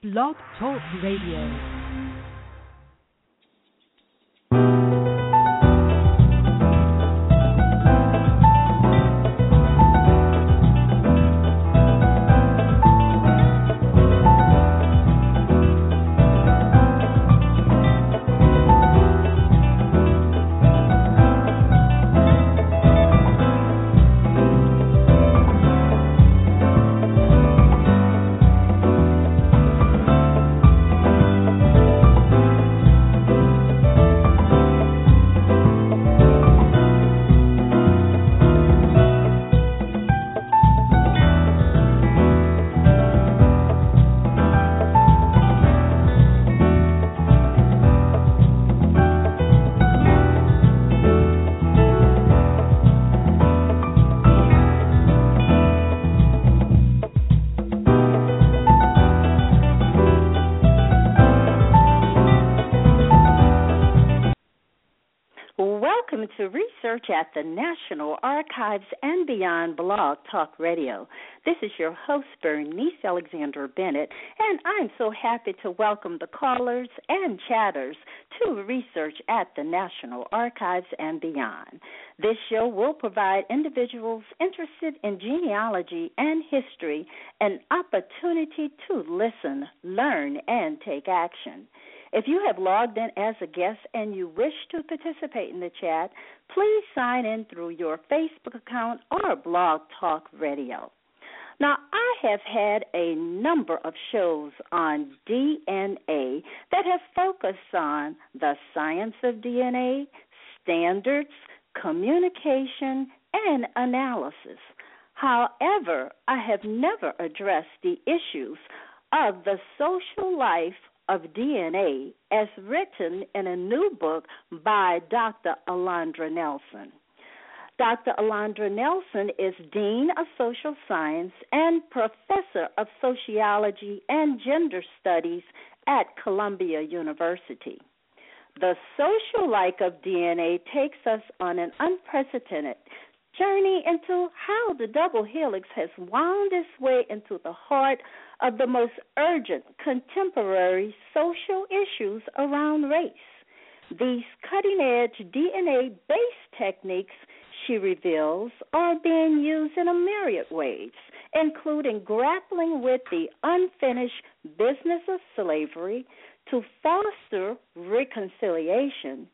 Blog Talk Radio. At the National Archives and Beyond Blog Talk Radio. This is your host, Bernice Alexander Bennett, and I'm so happy to welcome the callers and chatters to research at the National Archives and Beyond. This show will provide individuals interested in genealogy and history an opportunity to listen, learn, and take action. If you have logged in as a guest and you wish to participate in the chat, please sign in through your Facebook account or Blog Talk Radio. Now, I have had a number of shows on DNA that have focused on the science of DNA, standards, communication, and analysis. However, I have never addressed the issues of the social life of DNA as written in a new book by Dr. Alondra Nelson. Dr. Alondra Nelson is Dean of Social Science and Professor of Sociology and Gender Studies at Columbia University. The social life of DNA takes us on an unprecedented journey into how the double helix has wound its way into the heart of the most urgent contemporary social issues around race. These cutting edge DNA based techniques, she reveals, are being used in a myriad ways, including grappling with the unfinished business of slavery to foster reconciliation,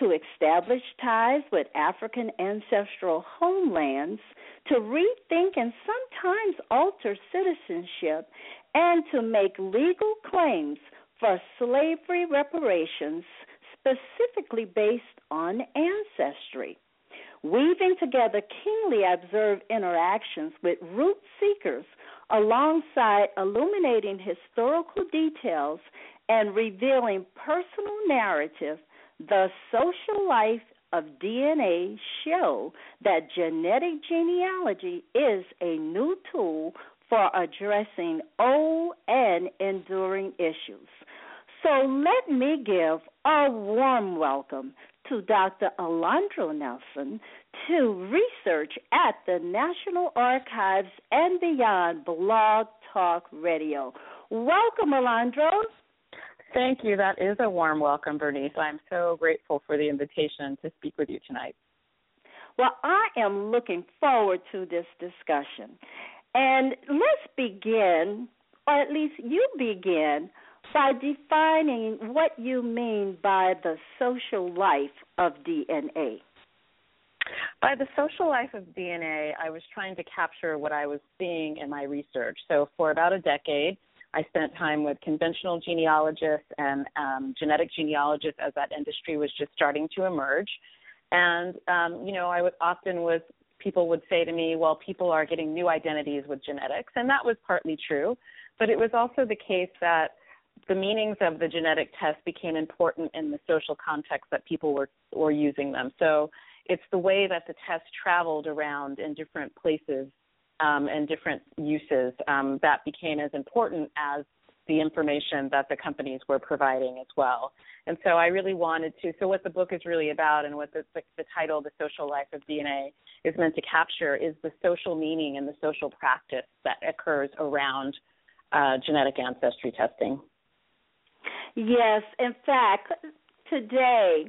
to establish ties with African ancestral homelands, to rethink and sometimes alter citizenship, and to make legal claims for slavery reparations specifically based on ancestry. Weaving together keenly observed interactions with root seekers alongside illuminating historical details and revealing personal narrative, the social life of DNA show that genetic genealogy is a new tool for addressing old and enduring issues. So let me give a warm welcome to Dr. Alondra Nelson to research at the National Archives and Beyond Blog Talk Radio. Welcome, Alondra. Thank you. That is a warm welcome, Bernice. I'm so grateful for the invitation to speak with you tonight. Well, I am looking forward to this discussion. And let's begin, or at least you begin, by defining what you mean by the social life of DNA. By the social life of DNA, I was trying to capture what I was seeing in my research. So, for about a decade, I spent time with conventional genealogists and um, genetic genealogists as that industry was just starting to emerge. And um, you know, I would often was people would say to me, "Well, people are getting new identities with genetics," and that was partly true. But it was also the case that the meanings of the genetic test became important in the social context that people were were using them. So it's the way that the test traveled around in different places um, and different uses um, that became as important as the information that the companies were providing as well. And so I really wanted to. So what the book is really about, and what the, the, the title, "The Social Life of DNA," is meant to capture, is the social meaning and the social practice that occurs around uh, genetic ancestry testing. Yes, in fact, today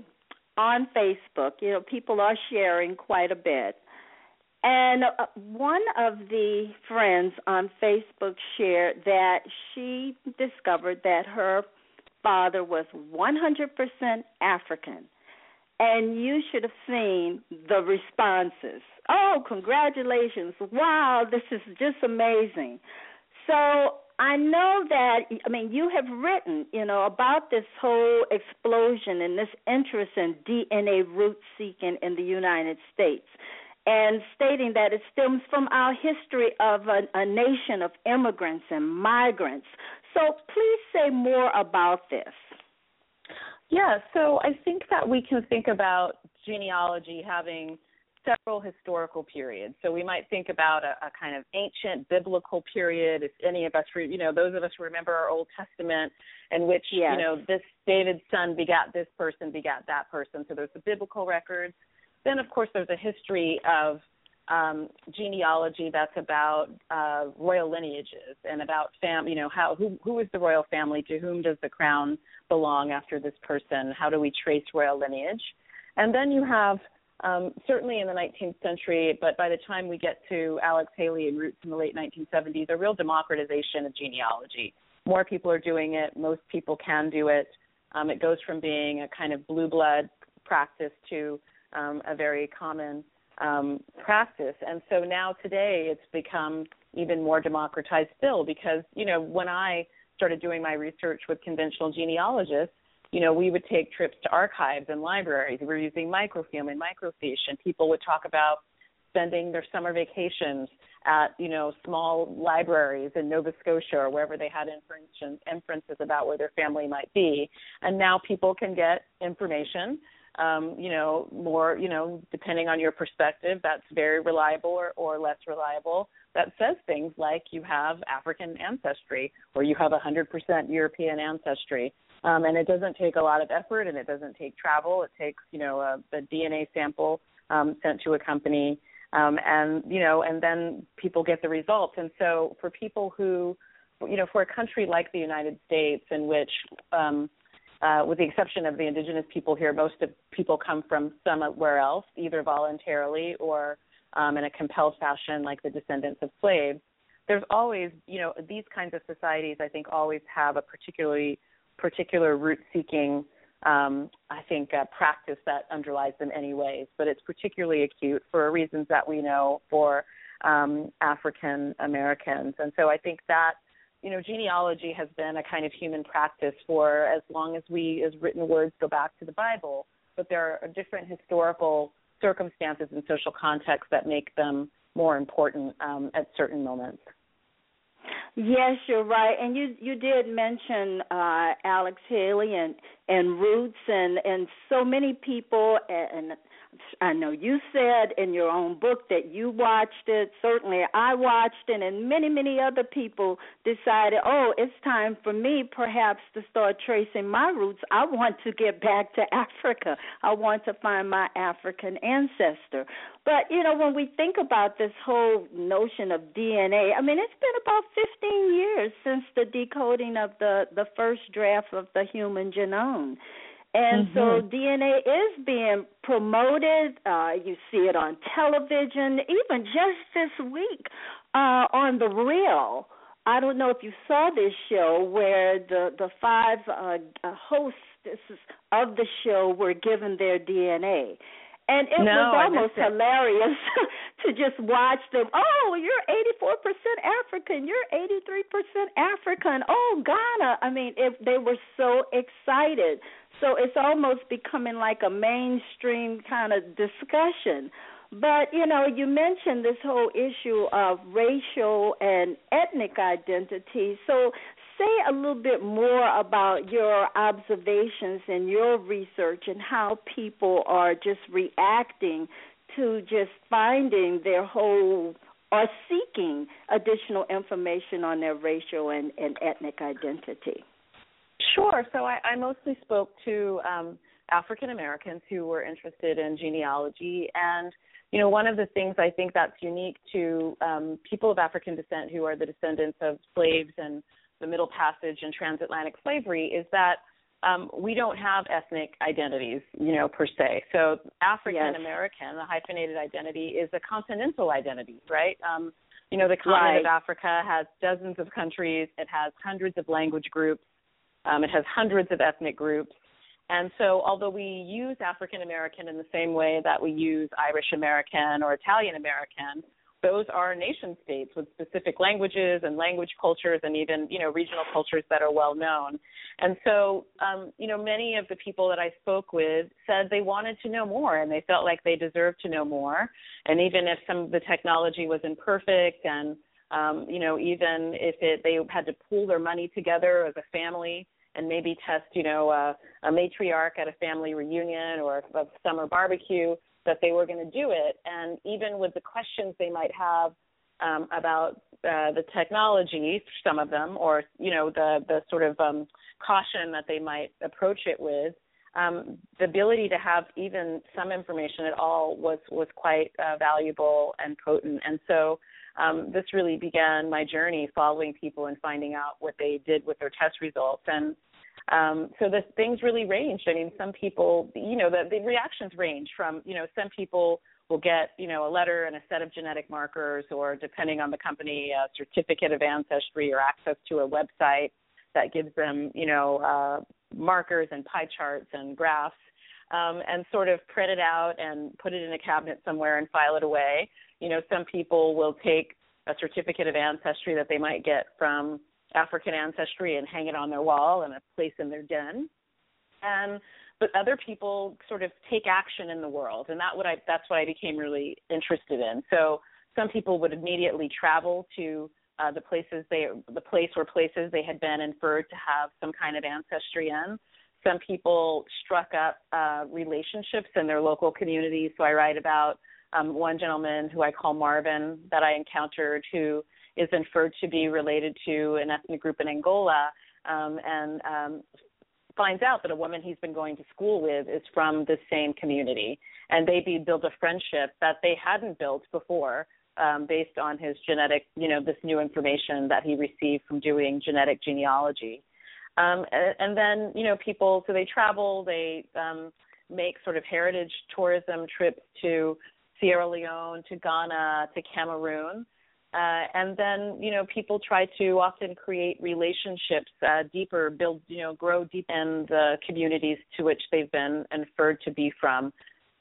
on Facebook, you know, people are sharing quite a bit. And uh, one of the friends on Facebook shared that she discovered that her father was 100% African. And you should have seen the responses. Oh, congratulations. Wow, this is just amazing. So I know that I mean you have written, you know, about this whole explosion and this interest in DNA root seeking in the United States and stating that it stems from our history of a, a nation of immigrants and migrants. So please say more about this. Yeah, so I think that we can think about genealogy having several historical periods. So we might think about a, a kind of ancient biblical period. If any of us, re, you know, those of us who remember our Old Testament, in which yes. you know this David's son begat this person, begat that person. So there's the biblical records. Then of course there's a history of um, genealogy that's about uh, royal lineages and about fam, you know, how who who is the royal family? To whom does the crown belong after this person? How do we trace royal lineage? And then you have um, certainly in the 19th century, but by the time we get to Alex Haley and Roots in the late 1970s, a real democratization of genealogy. More people are doing it. Most people can do it. Um, it goes from being a kind of blue blood practice to um, a very common um, practice. And so now today it's become even more democratized still because, you know, when I started doing my research with conventional genealogists, you know, we would take trips to archives and libraries. We were using microfilm and microfiche, and people would talk about spending their summer vacations at, you know, small libraries in Nova Scotia or wherever they had inferences about where their family might be. And now people can get information, um, you know, more, you know, depending on your perspective, that's very reliable or, or less reliable. That says things like you have African ancestry or you have 100% European ancestry um, and it doesn't take a lot of effort and it doesn't take travel. It takes you know a, a DNA sample um, sent to a company, um, and you know, and then people get the results. And so for people who, you know, for a country like the United States, in which um, uh, with the exception of the indigenous people here, most of people come from somewhere else, either voluntarily or um, in a compelled fashion, like the descendants of slaves. There's always, you know, these kinds of societies. I think always have a particularly particular root seeking um, I think uh, practice that underlies them anyways, but it's particularly acute for reasons that we know for um, African Americans. And so I think that you know genealogy has been a kind of human practice for as long as we as written words go back to the Bible, but there are different historical circumstances and social contexts that make them more important um, at certain moments. Yes, you're right, and you you did mention uh, Alex Haley and and Roots and and so many people and I know you said in your own book that you watched it. Certainly, I watched it, and many, many other people decided, oh, it's time for me perhaps to start tracing my roots. I want to get back to Africa. I want to find my African ancestor. But, you know, when we think about this whole notion of DNA, I mean, it's been about 15 years since the decoding of the, the first draft of the human genome. And mm-hmm. so DNA is being promoted. Uh, you see it on television, even just this week uh, on The Real. I don't know if you saw this show where the the five uh, hosts of the show were given their DNA. And it no, was almost hilarious to just watch them. Oh, you're 84% African. You're 83% African. Oh, Ghana. I mean, it, they were so excited so it's almost becoming like a mainstream kind of discussion. But, you know, you mentioned this whole issue of racial and ethnic identity. So say a little bit more about your observations and your research and how people are just reacting to just finding their whole or seeking additional information on their racial and, and ethnic identity. Sure. So I, I mostly spoke to um, African Americans who were interested in genealogy, and you know, one of the things I think that's unique to um, people of African descent who are the descendants of slaves and the Middle Passage and transatlantic slavery is that um, we don't have ethnic identities, you know, per se. So African American, yes. the hyphenated identity, is a continental identity, right? Um, you know, the continent right. of Africa has dozens of countries. It has hundreds of language groups. Um, it has hundreds of ethnic groups. And so, although we use African American in the same way that we use Irish American or Italian American, those are nation states with specific languages and language cultures and even you know regional cultures that are well known. And so um, you know many of the people that i spoke with said they wanted to know more and they felt like they deserved to know more. And even if some of the technology was imperfect and um, you know even if it they had to pool their money together as a family and maybe test you know a, a matriarch at a family reunion or a summer barbecue that they were going to do it. And even with the questions they might have um, about uh, the technology, some of them, or you know the the sort of um, caution that they might approach it with, um, the ability to have even some information at all was was quite uh, valuable and potent. And so um, this really began my journey following people and finding out what they did with their test results. And um, so the things really ranged. I mean, some people, you know, the, the reactions range from, you know, some people will get, you know, a letter and a set of genetic markers, or depending on the company, a certificate of ancestry or access to a website that gives them, you know, uh, markers and pie charts and graphs, um, and sort of print it out and put it in a cabinet somewhere and file it away. You know, some people will take a certificate of ancestry that they might get from African ancestry and hang it on their wall and a place in their den. And but other people sort of take action in the world, and that what I that's what I became really interested in. So some people would immediately travel to uh, the places they the place or places they had been inferred to have some kind of ancestry in. Some people struck up uh, relationships in their local communities. So I write about um, one gentleman who I call Marvin that I encountered who is inferred to be related to an ethnic group in Angola, um, and um, finds out that a woman he's been going to school with is from the same community, and they build a friendship that they hadn't built before. Um, based on his genetic, you know, this new information that he received from doing genetic genealogy. Um, and, and then, you know, people, so they travel, they um, make sort of heritage tourism trips to Sierra Leone, to Ghana, to Cameroon. Uh, and then, you know, people try to often create relationships uh, deeper, build, you know, grow deep in the communities to which they've been inferred to be from.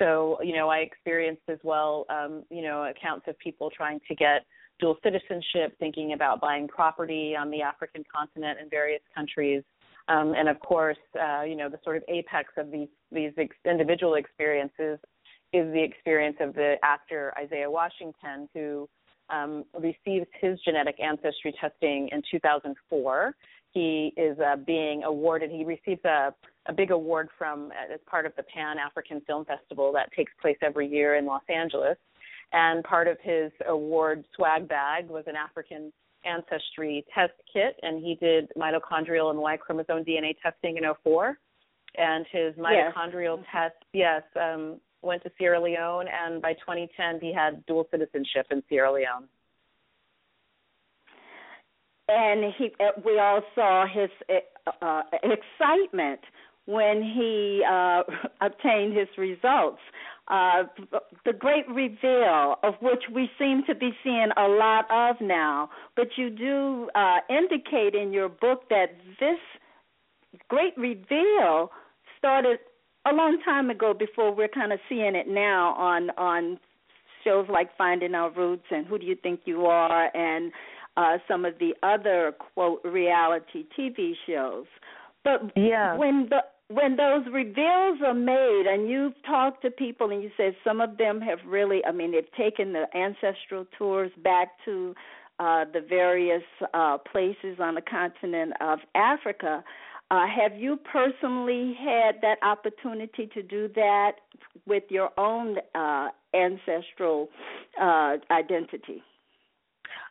So, you know, I experienced as well, um, you know, accounts of people trying to get dual citizenship, thinking about buying property on the African continent in various countries. Um, and of course, uh, you know, the sort of apex of these these ex- individual experiences is the experience of the actor Isaiah Washington, who um, received his genetic ancestry testing in 2004. He is uh, being awarded. He receives a, a big award from as part of the Pan African Film Festival that takes place every year in Los Angeles. And part of his award swag bag was an African ancestry test kit, and he did mitochondrial and Y chromosome DNA testing in 04. And his mitochondrial yes. test, yes, um, went to Sierra Leone, and by 2010 he had dual citizenship in Sierra Leone. And he, uh, we all saw his uh, uh, excitement when he uh, obtained his results. Uh, the great reveal, of which we seem to be seeing a lot of now, but you do uh, indicate in your book that this great reveal started a long time ago before we're kind of seeing it now on on shows like Finding Our Roots and Who Do You Think You Are and uh some of the other quote reality TV shows. But yeah. when the when those reveals are made and you've talked to people and you said some of them have really I mean they've taken the ancestral tours back to uh the various uh places on the continent of Africa uh, have you personally had that opportunity to do that with your own uh, ancestral uh, identity?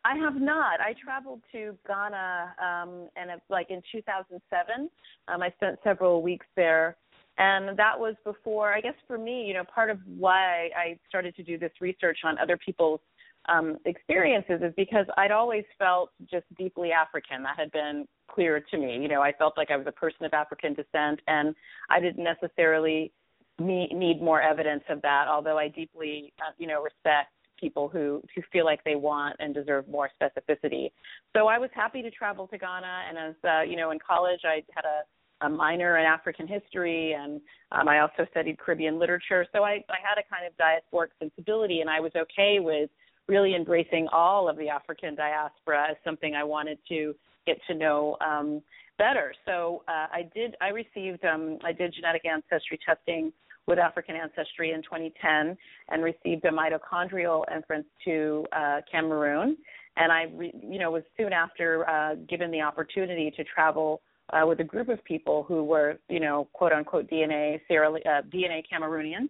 I have not. I traveled to Ghana, um, and it, like in 2007, um, I spent several weeks there, and that was before. I guess for me, you know, part of why I started to do this research on other people's um, experiences is because I'd always felt just deeply African. That had been clear to me. You know, I felt like I was a person of African descent, and I didn't necessarily need more evidence of that. Although I deeply, uh, you know, respect people who who feel like they want and deserve more specificity. So I was happy to travel to Ghana, and as uh, you know, in college I had a a minor in African history, and um, I also studied Caribbean literature. So I, I had a kind of diasporic sensibility, and I was okay with really embracing all of the African diaspora as something I wanted to get to know um, better. So uh, I did. I received. Um, I did genetic ancestry testing with African ancestry in 2010, and received a mitochondrial inference to uh, Cameroon. And I, re, you know, was soon after uh, given the opportunity to travel uh, with a group of people who were, you know, quote unquote DNA Sierra uh, DNA Cameroonians,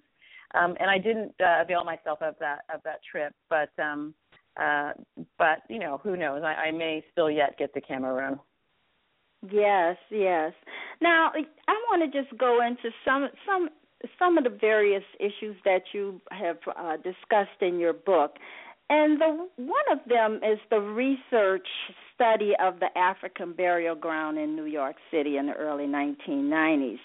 um, and I didn't uh, avail myself of that of that trip. But um, uh, but you know, who knows? I, I may still yet get to Cameroon. Yes, yes. Now I want to just go into some some some of the various issues that you have uh, discussed in your book. And the one of them is the research study of the African burial ground in New York City in the early 1990s.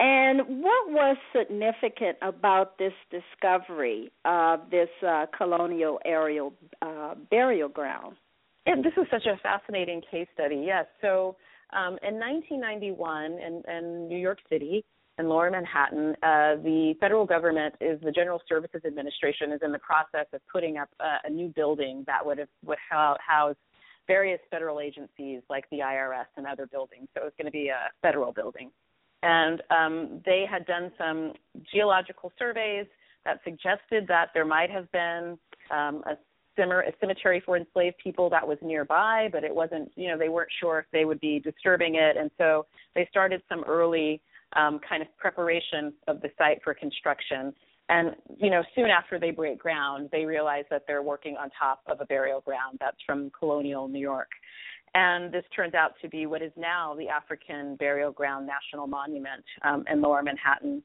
And what was significant about this discovery of this uh, colonial aerial uh, burial ground? This is such a fascinating case study. Yes. So um, in 1991 in, in New York City, in Lower Manhattan, uh, the federal government is the General Services Administration is in the process of putting up a, a new building that would have, would house various federal agencies like the IRS and other buildings. So it was going to be a federal building, and um, they had done some geological surveys that suggested that there might have been um, a a cemetery for enslaved people that was nearby, but it wasn't, you know, they weren't sure if they would be disturbing it. And so they started some early um, kind of preparation of the site for construction. And you know, soon after they break ground, they realize that they're working on top of a burial ground that's from colonial New York. And this turns out to be what is now the African Burial Ground National Monument um, in Lower Manhattan.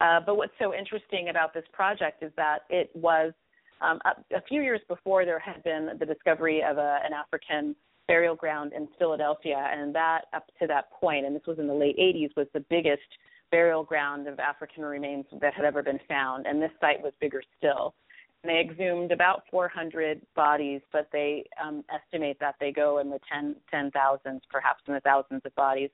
Uh, but what's so interesting about this project is that it was um, a, a, few years before there had been the discovery of a, an African burial ground in Philadelphia, and that up to that point, and this was in the late 80s, was the biggest burial ground of African remains that had ever been found, and this site was bigger still. And they exhumed about 400 bodies, but they um, estimate that they go in the 10 ten thousands, perhaps in the thousands of bodies.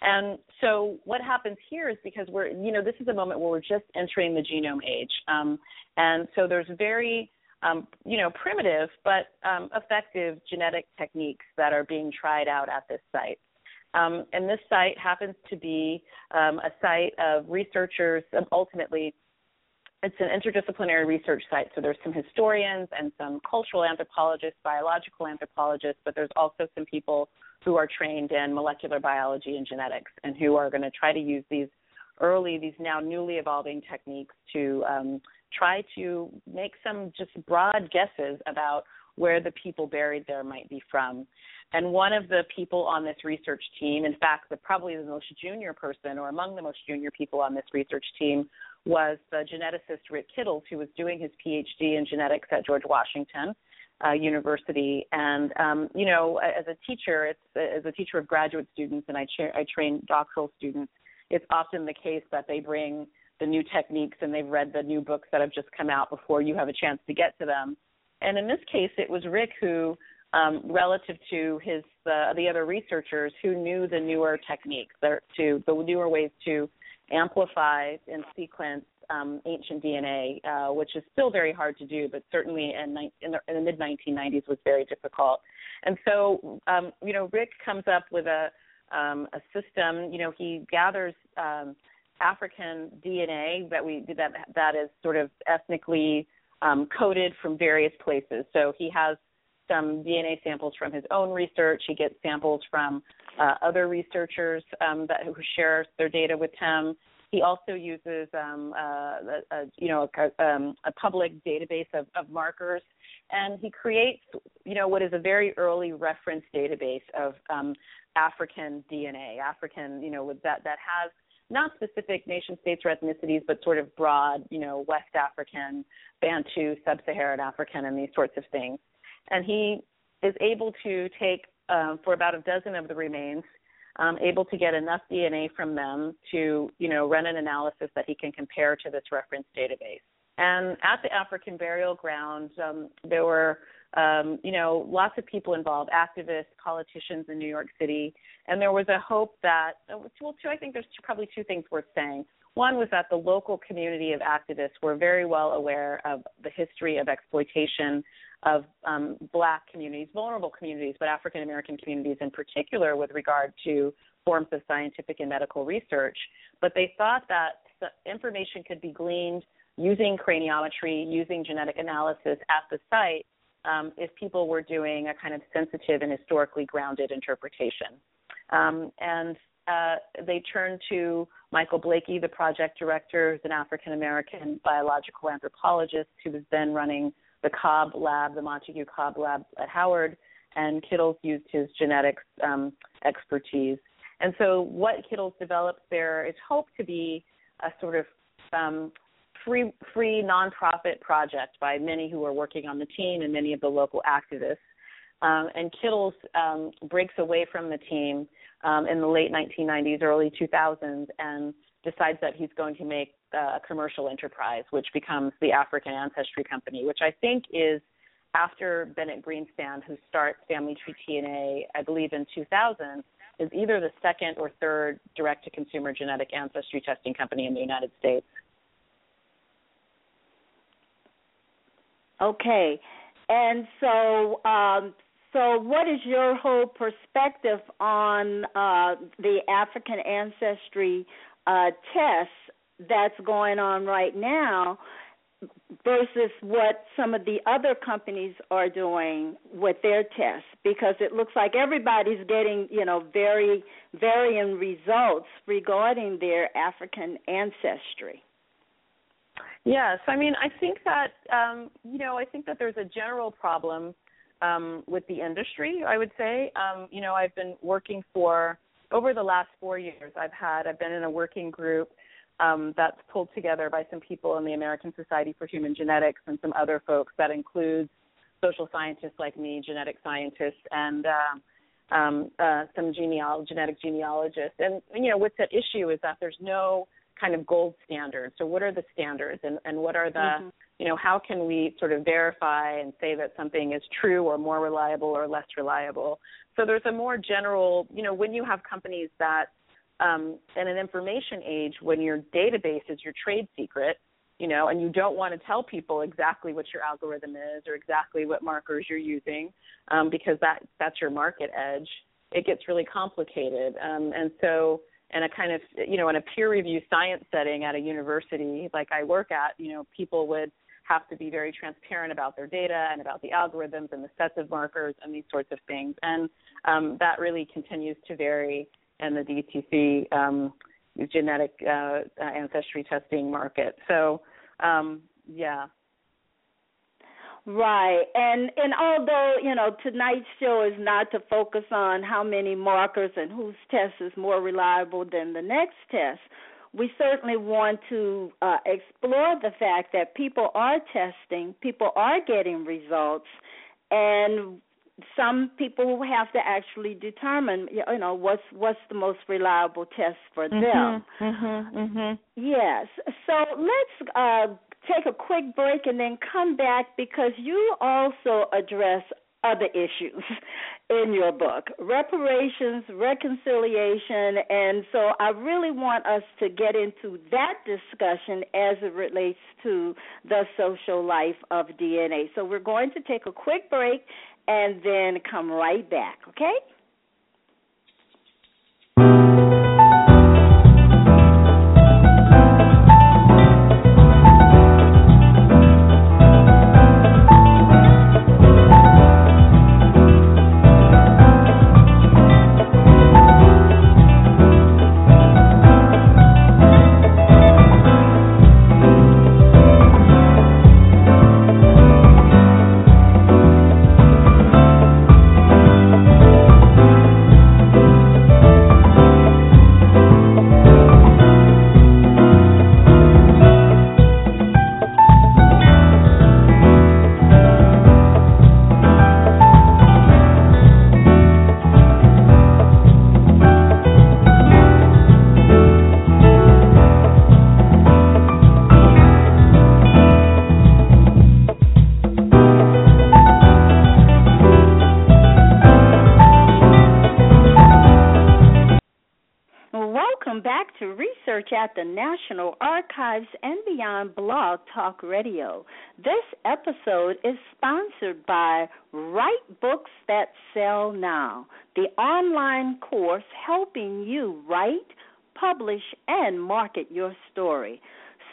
And so what happens here is because we're, you know, this is a moment where we're just entering the genome age, um, and so there's very um, you know, primitive but um, effective genetic techniques that are being tried out at this site. Um, and this site happens to be um, a site of researchers. Um, ultimately, it's an interdisciplinary research site. So there's some historians and some cultural anthropologists, biological anthropologists, but there's also some people who are trained in molecular biology and genetics and who are going to try to use these early, these now newly evolving techniques to um, try to make some just broad guesses about where the people buried there might be from. And one of the people on this research team, in fact, the, probably the most junior person or among the most junior people on this research team, was the geneticist Rick Kittles, who was doing his PhD in genetics at George Washington uh, University. And um, you know, as a teacher, it's as a teacher of graduate students, and I, cha- I train doctoral students. It's often the case that they bring the new techniques and they've read the new books that have just come out before you have a chance to get to them. And in this case, it was Rick who, um, relative to his the other researchers who knew the newer techniques, to the newer ways to amplify and sequence um, ancient DNA, uh, which is still very hard to do, but certainly in, in the, the mid 1990s was very difficult. And so, um, you know, Rick comes up with a um, a system. You know, he gathers um, African DNA that we that that is sort of ethnically um, coded from various places. So he has some DNA samples from his own research. He gets samples from uh, other researchers um, that who share their data with him. He also uses, um, uh, a, you know, a, um, a public database of, of, markers, and he creates, you know, what is a very early reference database of um, African DNA, African, you know, that that has not specific nation states or ethnicities, but sort of broad, you know, West African, Bantu, Sub-Saharan African, and these sorts of things. And he is able to take uh, for about a dozen of the remains, um, able to get enough DNA from them to, you know, run an analysis that he can compare to this reference database. And at the African burial ground, um, there were, um, you know, lots of people involved, activists, politicians in New York City, and there was a hope that, well, two, I think there's two, probably two things worth saying. One was that the local community of activists were very well aware of the history of exploitation of um, black communities, vulnerable communities, but African American communities in particular with regard to forms of scientific and medical research. But they thought that information could be gleaned using craniometry, using genetic analysis at the site um, if people were doing a kind of sensitive and historically grounded interpretation. Um, and uh, they turned to Michael Blakey, the project director, who's an African American biological anthropologist who was then running the Cobb lab, the Montague Cobb lab at Howard, and Kittles used his genetics um, expertise. And so, what Kittles developed there is hoped to be a sort of um, free, free nonprofit project by many who are working on the team and many of the local activists. Um, and Kittles um, breaks away from the team um, in the late 1990s, early 2000s, and decides that he's going to make a commercial enterprise, which becomes the African Ancestry Company, which I think is after Bennett Greenspan, who starts Family Tree DNA, I believe in 2000, is either the second or third direct to consumer genetic ancestry testing company in the United States. Okay. And so, um, so what is your whole perspective on uh, the African ancestry uh, tests that's going on right now versus what some of the other companies are doing with their tests because it looks like everybody's getting you know very varying results regarding their african ancestry yes i mean i think that um you know i think that there's a general problem um with the industry i would say um you know i've been working for over the last 4 years i've had i've been in a working group um, that's pulled together by some people in the American Society for Human Genetics and some other folks that includes social scientists like me, genetic scientists, and uh, um, uh, some geneal- genetic genealogists. And you know, what's at issue is that there's no kind of gold standards. So, what are the standards, and, and what are the mm-hmm. you know, how can we sort of verify and say that something is true or more reliable or less reliable? So, there's a more general, you know, when you have companies that um, in an information age when your database is your trade secret, you know, and you don't want to tell people exactly what your algorithm is or exactly what markers you're using, um, because that that's your market edge. It gets really complicated, um, and so in a kind of you know in a peer review science setting at a university like I work at, you know, people would have to be very transparent about their data and about the algorithms and the sets of markers and these sorts of things, and um, that really continues to vary in the DTC um, genetic uh, ancestry testing market. So, um, yeah. Right. And and although, you know, tonight's show is not to focus on how many markers and whose test is more reliable than the next test, we certainly want to uh, explore the fact that people are testing, people are getting results, and some people have to actually determine you know what's what's the most reliable test for mm-hmm, them mm-hmm, mm-hmm. yes so let's uh take a quick break and then come back because you also address other issues in your book reparations reconciliation and so i really want us to get into that discussion as it relates to the social life of dna so we're going to take a quick break and then come right back, okay? At the National Archives and Beyond Blog Talk Radio. This episode is sponsored by Write Books That Sell Now, the online course helping you write, publish, and market your story.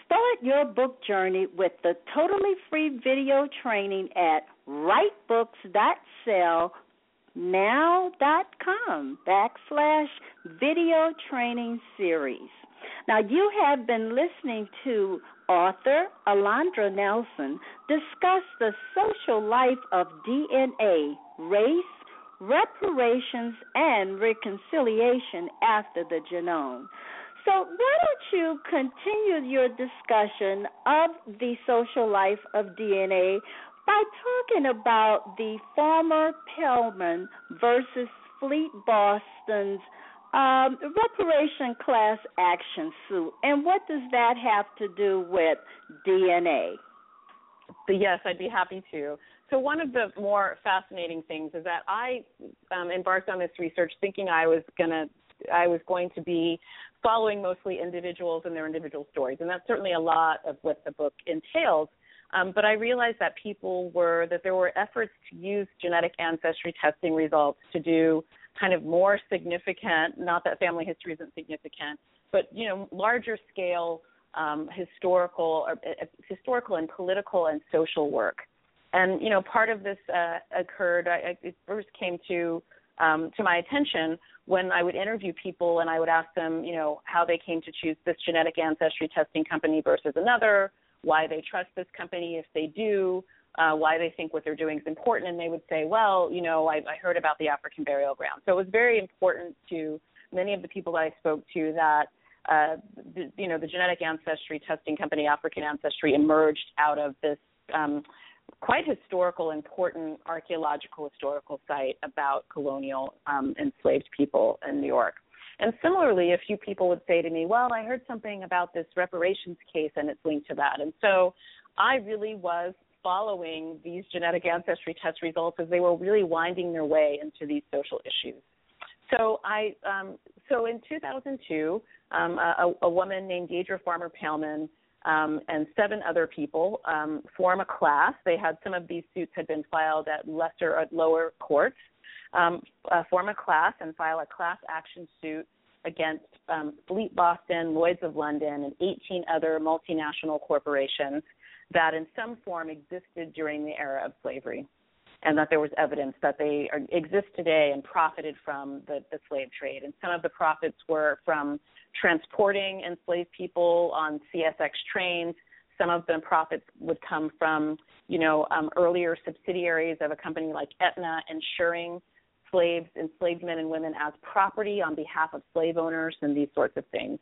Start your book journey with the totally free video training at writebooks.sell now.com backslash video training series. Now, you have been listening to author Alondra Nelson discuss the social life of DNA, race, reparations, and reconciliation after the genome. So, why don't you continue your discussion of the social life of DNA by talking about the former Pelman versus Fleet Boston's um, reparation class action suit, and what does that have to do with DNA? Yes, I'd be happy to. So one of the more fascinating things is that I um, embarked on this research thinking I was gonna I was going to be following mostly individuals and their individual stories, and that's certainly a lot of what the book entails. Um, but I realized that people were that there were efforts to use genetic ancestry testing results to do kind of more significant, not that family history isn't significant, but you know larger scale um, historical, or, uh, historical and political and social work. And you know part of this uh, occurred. I, it first came to um, to my attention when I would interview people and I would ask them, you know, how they came to choose this genetic ancestry testing company versus another why they trust this company if they do, uh, why they think what they're doing is important, and they would say, well, you know, I, I heard about the African burial ground. So it was very important to many of the people that I spoke to that uh, the, you know the genetic ancestry testing company African Ancestry emerged out of this um, quite historical, important archaeological historical site about colonial um, enslaved people in New York. And similarly, a few people would say to me, Well, I heard something about this reparations case and it's linked to that. And so I really was following these genetic ancestry test results as they were really winding their way into these social issues. So I, um, so in 2002, um, a, a, woman named Deidre Farmer-Paellmann um, and seven other people um, form a class. They had some of these suits had been filed at lesser, at lower courts, um, uh, form a class and file a class action suit against um, Fleet Boston, Lloyd's of London, and 18 other multinational corporations that in some form existed during the era of slavery, and that there was evidence that they are, exist today and profited from the, the slave trade. And some of the profits were from transporting enslaved people on CSX trains. Some of the profits would come from, you know, um, earlier subsidiaries of a company like Aetna insuring slaves, enslaved men and women as property on behalf of slave owners and these sorts of things.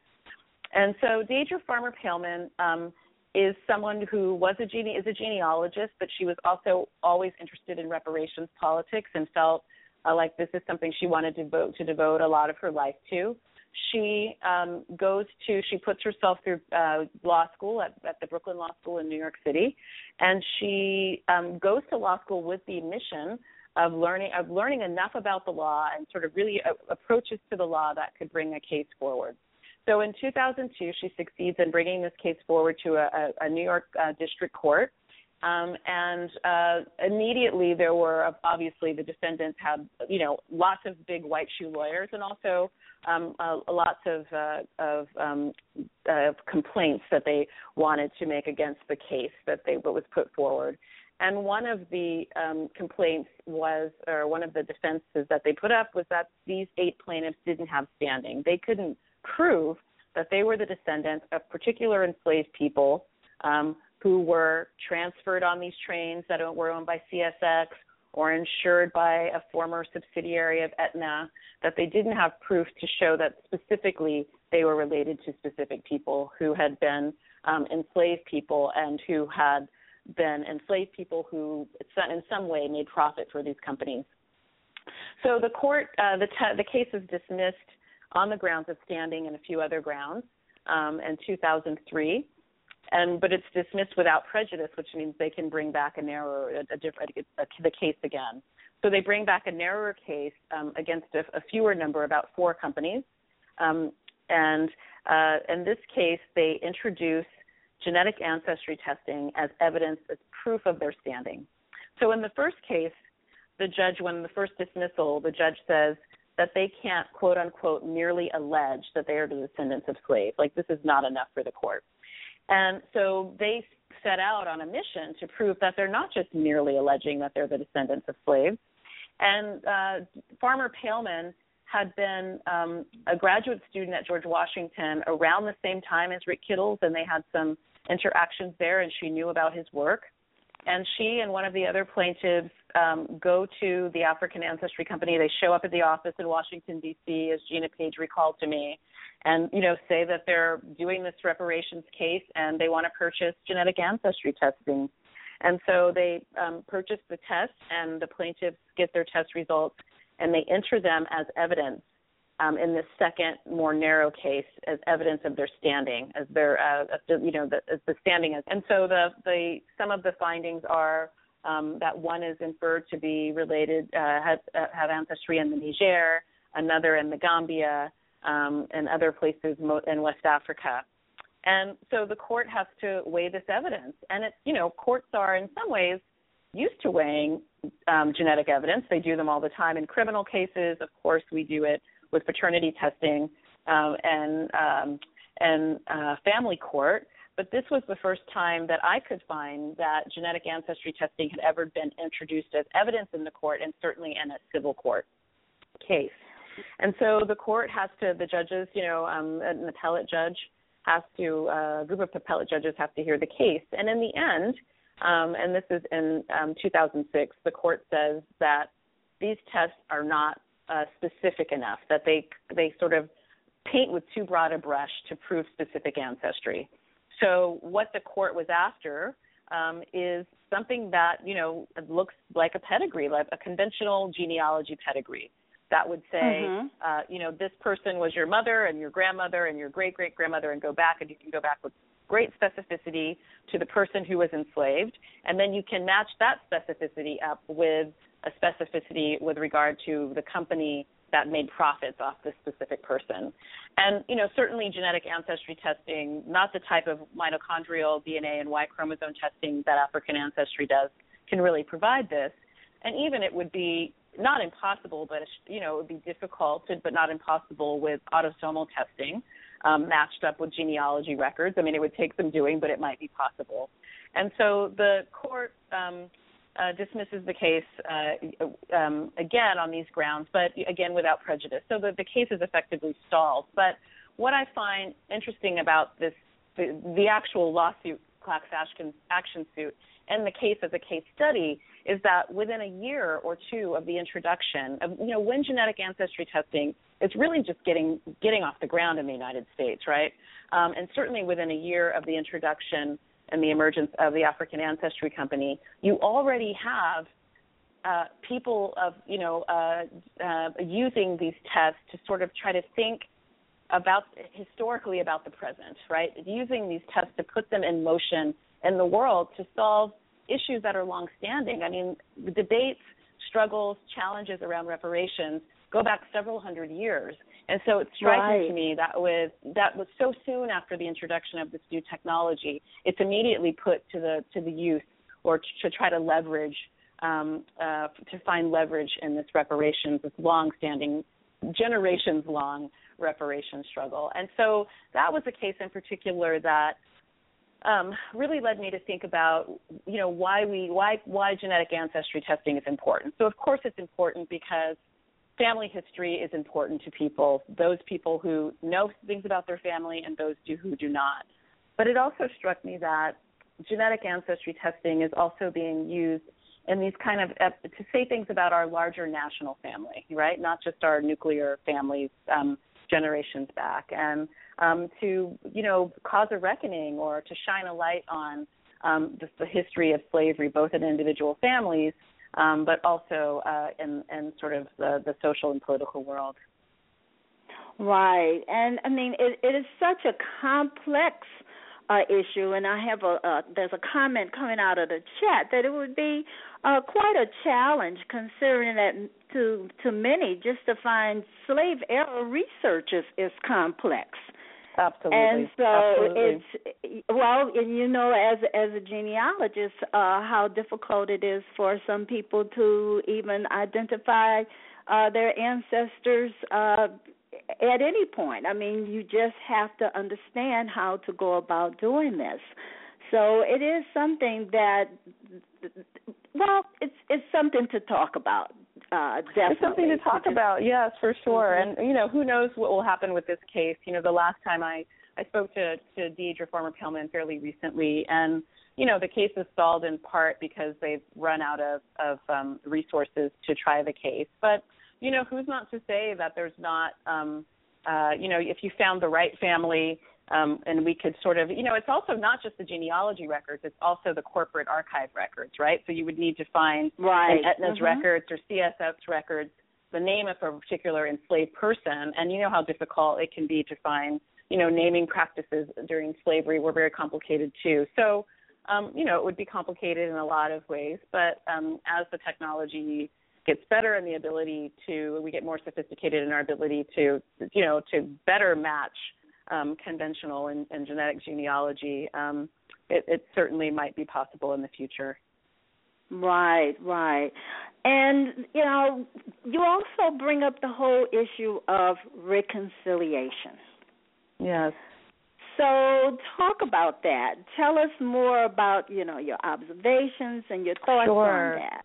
And so Deidre Farmer Pailman um, is someone who was a gene- is a genealogist, but she was also always interested in reparations politics and felt uh, like this is something she wanted to devote to devote a lot of her life to. She um, goes to she puts herself through uh, law school at, at the Brooklyn Law School in New York City, and she um, goes to law school with the mission of learning of learning enough about the law and sort of really uh, approaches to the law that could bring a case forward. So in 2002, she succeeds in bringing this case forward to a, a, New York uh, district court. Um, and uh, immediately there were obviously the defendants had you know lots of big white shoe lawyers and also um, uh, lots of uh, of um, complaints that they wanted to make against the case that they what was put forward. And one of the um, complaints was, or one of the defenses that they put up was that these eight plaintiffs didn't have standing. They couldn't prove that they were the descendants of particular enslaved people um, who were transferred on these trains that were owned by CSX or insured by a former subsidiary of Aetna, that they didn't have proof to show that specifically they were related to specific people who had been um, enslaved people and who had been enslaved people who, in some way, made profit for these companies. So the court, uh, the, te- the case is dismissed on the grounds of standing and a few other grounds um, in 2003. And but it's dismissed without prejudice, which means they can bring back a narrower, a, a different, a, a, the case again. So they bring back a narrower case um, against a, a, fewer number, about four companies. Um, and uh, in this case, they introduce genetic ancestry testing as evidence, as proof of their standing. So in the first case, the judge, when the first dismissal, the judge says that they can't, quote unquote, merely allege that they are the descendants of slaves. Like this is not enough for the court. And so they set out on a mission to prove that they're not just merely alleging that they're the descendants of slaves. And uh, Farmer Pailman had been um, a graduate student at George Washington around the same time as Rick Kittles, and they had some interactions there, and she knew about his work. And she and one of the other plaintiffs um, go to the African Ancestry Company. They show up at the office in Washington D.C., as Gina Page recalled to me, and you know say that they're doing this reparations case and they want to purchase genetic ancestry testing. And so they um, purchase the test, and the plaintiffs get their test results, and they enter them as evidence um, in this second, more narrow case as evidence of their standing, as their, uh, you know, the, as the standing is. And so the, the some of the findings are um, that one is inferred to be related, uh, have, uh, have ancestry in the Niger, another in the Gambia, um, and other places in West Africa. And so the court has to weigh this evidence. And it's, you know, courts are in some ways used to weighing um, genetic evidence. They do them all the time in criminal cases. Of course, we do it with paternity testing um, and um, and uh, family court. But this was the first time that I could find that genetic ancestry testing had ever been introduced as evidence in the court, and certainly in a civil court case. And so the court has to, the judges, you know, um, an appellate judge has to, uh, a group of appellate judges have to hear the case. And in the end, um, and this is in um, 2006, the court says that these tests are not uh, specific enough, that they they sort of paint with too broad a brush to prove specific ancestry. So what the court was after um, is something that you know looks like a pedigree, like a conventional genealogy pedigree that would say, mm-hmm. uh, you know, this person was your mother and your grandmother and your great great grandmother, and go back, and you can go back with great specificity to the person who was enslaved, and then you can match that specificity up with a specificity with regard to the company that made profits off this specific person. And, you know, certainly genetic ancestry testing, not the type of mitochondrial DNA and Y chromosome testing that African ancestry does, can really provide this. And even it would be not impossible, but you know, it would be difficult, but not impossible with autosomal testing um, matched up with genealogy records. I mean, it would take some doing, but it might be possible. And so the court um, uh, dismisses the case uh, um, again on these grounds, but again without prejudice. So the, the case is effectively stalled. But what I find interesting about this, the, the actual lawsuit, class action, action suit, and the case as a case study is that within a year or two of the introduction of you know when genetic ancestry testing is really just getting getting off the ground in the United States, right? Um, and certainly within a year of the introduction and the emergence of the African Ancestry Company, you already have uh, people of you know uh, uh, using these tests to sort of try to think about historically about the present, right? Using these tests to put them in motion in the world to solve issues that are long-standing. I mean, debates, struggles, challenges around reparations go back several hundred years. And so it's striking right. to me that with that was so soon after the introduction of this new technology, it's immediately put to the to the use or to try to leverage um, uh, to find leverage in this reparations, this long-standing, generations-long reparation struggle. And so that was a case in particular that um, really led me to think about, you know, why we why why genetic ancestry testing is important. So of course it's important because family history is important to people, those people who know things about their family and those do, who do not. But it also struck me that genetic ancestry testing is also being used in these kind of to say things about our larger national family, right? Not just our nuclear families um, generations back, and um, to you know cause a reckoning or to shine a light on um, the, the history of slavery, both in individual families, um, but also uh, in, in sort of the, the social and political world. Right, and I mean it, it is such a complex uh, issue, and I have a uh, there's a comment coming out of the chat that it would be uh, quite a challenge, considering that to to many just to find slave era research is, is complex. Absolutely. And so Absolutely. it's well, and you know, as as a genealogist, uh, how difficult it is for some people to even identify uh, their ancestors uh, at any point. I mean, you just have to understand how to go about doing this. So it is something that, well, it's it's something to talk about. Uh, definitely. It's something to talk about, yes, for sure. Mm-hmm. And you know, who knows what will happen with this case? You know, the last time I I spoke to to Deidre Farmer-Paellmann fairly recently, and you know, the case is stalled in part because they've run out of of um, resources to try the case. But you know, who's not to say that there's not, um, uh, you know, if you found the right family um, and we could sort of, you know, it's also not just the genealogy records; it's also the corporate archive records, right? So you would need to find right. in Aetna's mm-hmm. records or CSX's records the name of a particular enslaved person, and you know how difficult it can be to find, you know, naming practices during slavery were very complicated too. So, um, you know, it would be complicated in a lot of ways, but um, as the technology gets better and the ability to we get more sophisticated in our ability to you know to better match um, conventional and, and, genetic genealogy, um, it, it, certainly might be possible in the future. Right, right. And, you know, you also bring up the whole issue of reconciliation. Yes. So, talk about that. Tell us more about, you know, your observations and your thoughts sure. on that.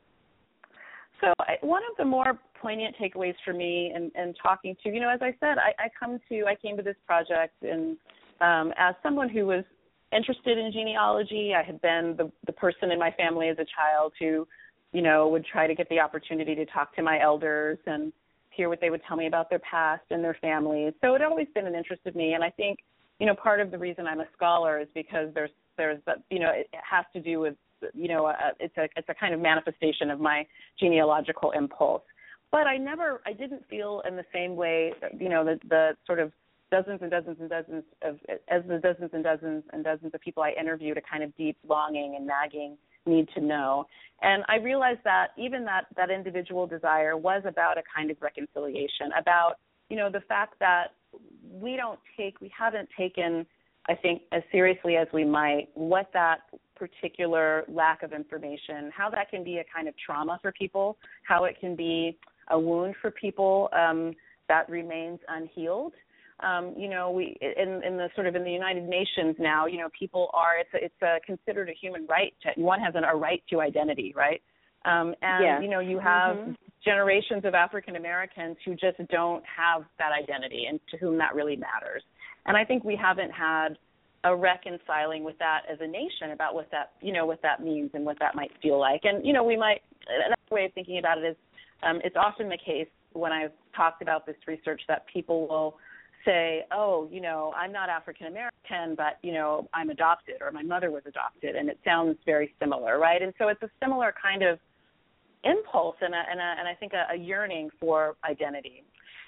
So, I, one of the more poignant takeaways for me and, and talking to, you know, as I said, I, I come to, I came to this project and um, as someone who was interested in genealogy. I had been the, the person in my family as a child who, you know, would try to get the opportunity to talk to my elders and hear what they would tell me about their past and their families. So it always been an interest of me. And I think, you know, part of the reason I'm a scholar is because there's, there's, you know, it has to do with, you know, a, it's a, it's a kind of manifestation of my genealogical impulse but I never, I didn't feel in the same way, you know, the, the sort of dozens and dozens and dozens of, as the dozens and dozens and dozens of people I interviewed, a kind of deep longing and nagging need to know. And I realized that even that that individual desire was about a kind of reconciliation, about you know the fact that we don't take, we haven't taken, I think, as seriously as we might, what that particular lack of information, how that can be a kind of trauma for people, how it can be a wound for people um, that remains unhealed. Um, you know, we in, in the sort of in the United Nations now, you know, people are it's a, it's a considered a human right. To, one has an, a right to identity, right? Um, and yes. you know, you have mm-hmm. generations of African Americans who just don't have that identity, and to whom that really matters. And I think we haven't had a reconciling with that as a nation about what that you know what that means and what that might feel like. And you know, we might another way of thinking about it is um, it's often the case when I've talked about this research that people will say, "Oh, you know, I'm not African American, but you know, I'm adopted, or my mother was adopted," and it sounds very similar, right? And so it's a similar kind of impulse and a, and, a, and I think a, a yearning for identity.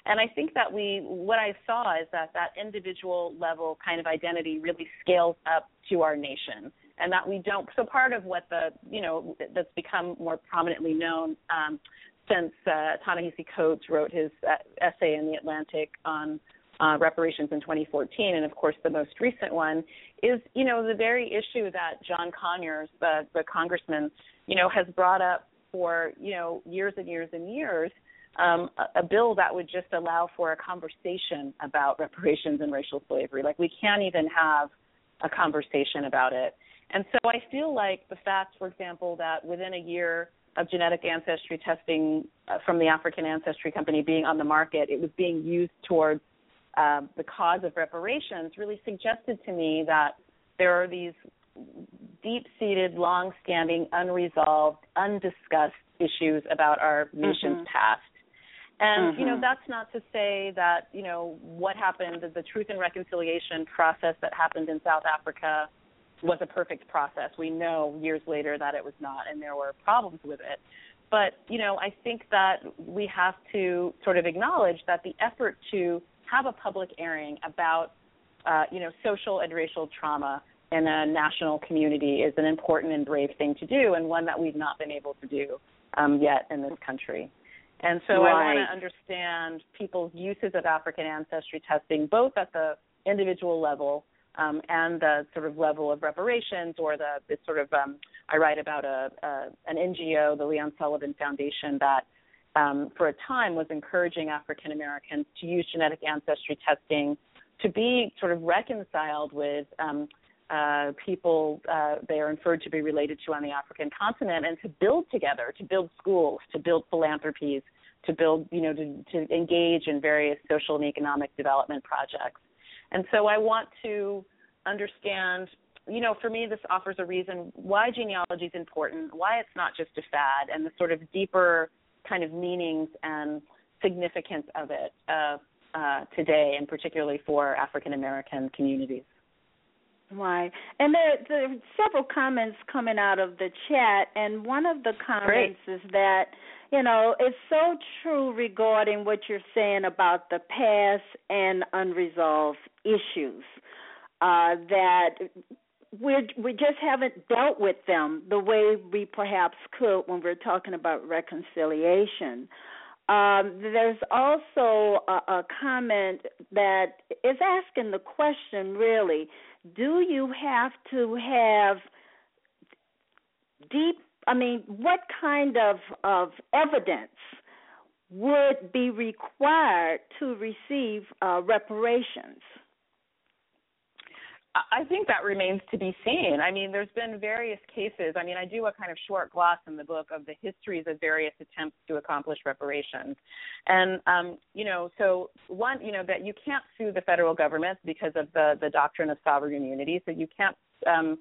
And I think that we, what I saw is that that individual level kind of identity really scales up to our nation, and that we don't. So part of what the, you know, that's become more prominently known um, since uh, Ta-Nehisi Coates wrote his uh, essay in the Atlantic on uh, reparations in 2014, and of course the most recent one is, you know, the very issue that John Conyers, the, the congressman, you know, has brought up for, you know, years and years and years, um, a, a bill that would just allow for a conversation about reparations and racial slavery. Like we can't even have a conversation about it. And so I feel like the fact, for example, that within a year of genetic ancestry testing uh, from the African Ancestry Company being on the market, it was being used towards uh, the cause of reparations, really suggested to me that there are these deep-seated, long-standing, unresolved, undiscussed issues about our nation's mm-hmm. past. And mm-hmm. you know that's not to say that you know what happened, the Truth and Reconciliation process that happened in South Africa was a perfect process. We know years later that it was not, and there were problems with it. But you know, I think that we have to sort of acknowledge that the effort to have a public airing about uh, you know social and racial trauma in a national community is an important and brave thing to do, and one that we've not been able to do um, yet in this country. And so right. I want to understand people's uses of African ancestry testing, both at the individual level um, and the sort of level of reparations, or the, the sort of um, I write about a, a an NGO, the Leon Sullivan Foundation, that um, for a time was encouraging African Americans to use genetic ancestry testing to be sort of reconciled with um, uh, people uh, they are inferred to be related to on the African continent, and to build together, to build schools, to build philanthropies, to build, you know, to, to engage in various social and economic development projects. And so I want to understand, you know, for me, this offers a reason why genealogy is important, why it's not just a fad, and the sort of deeper kind of meanings and significance of it uh, uh, today, and particularly for African American communities. Right. And there, there are several comments coming out of the chat, and one of the comments Great. is that, you know, it's so true regarding what you're saying about the past and unresolved issues uh, that we we just haven't dealt with them the way we perhaps could when we're talking about reconciliation. Um, there's also a, a comment that is asking the question really do you have to have deep i mean what kind of of evidence would be required to receive uh, reparations I think that remains to be seen. I mean, there's been various cases. I mean, I do a kind of short gloss in the book of the histories of various attempts to accomplish reparations. And, um, you know, so one, you know, that you can't sue the federal government because of the, the doctrine of sovereign immunity. So you can't um,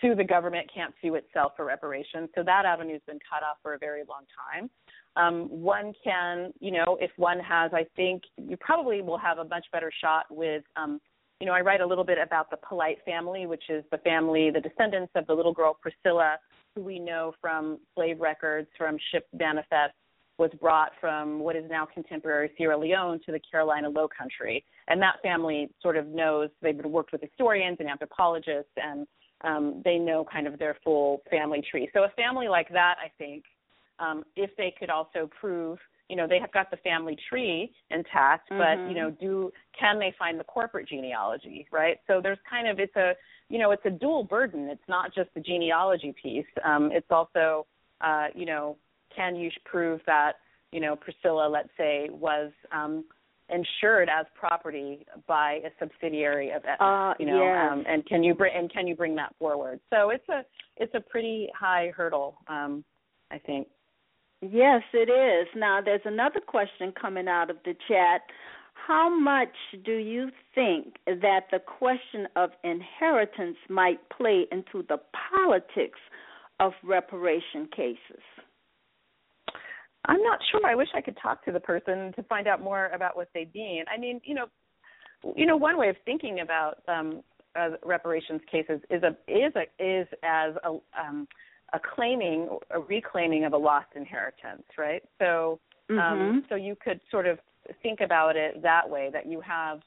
sue the government, can't sue itself for reparations. So that avenue's been cut off for a very long time. Um, one can, you know, if one has, I think you probably will have a much better shot with um, you know, I write a little bit about the Polite family, which is the family, the descendants of the little girl Priscilla, who we know from slave records, from ship manifests, was brought from what is now contemporary Sierra Leone to the Carolina Low Country. And that family sort of knows, they've worked with historians and anthropologists, and um, they know kind of their full family tree. So a family like that, I think, um, if they could also prove you know they have got the family tree intact mm-hmm. but you know do can they find the corporate genealogy right so there's kind of it's a you know it's a dual burden it's not just the genealogy piece um it's also uh you know can you prove that you know priscilla let's say was um insured as property by a subsidiary of Aetna, uh, you know yes. um and can you bring and can you bring that forward so it's a it's a pretty high hurdle um i think Yes, it is. Now, there's another question coming out of the chat. How much do you think that the question of inheritance might play into the politics of reparation cases? I'm not sure. I wish I could talk to the person to find out more about what they mean. I mean, you know, you know, one way of thinking about um, uh, reparations cases is a is a is as a um, a claiming a reclaiming of a lost inheritance right so um, mm-hmm. so you could sort of think about it that way that you have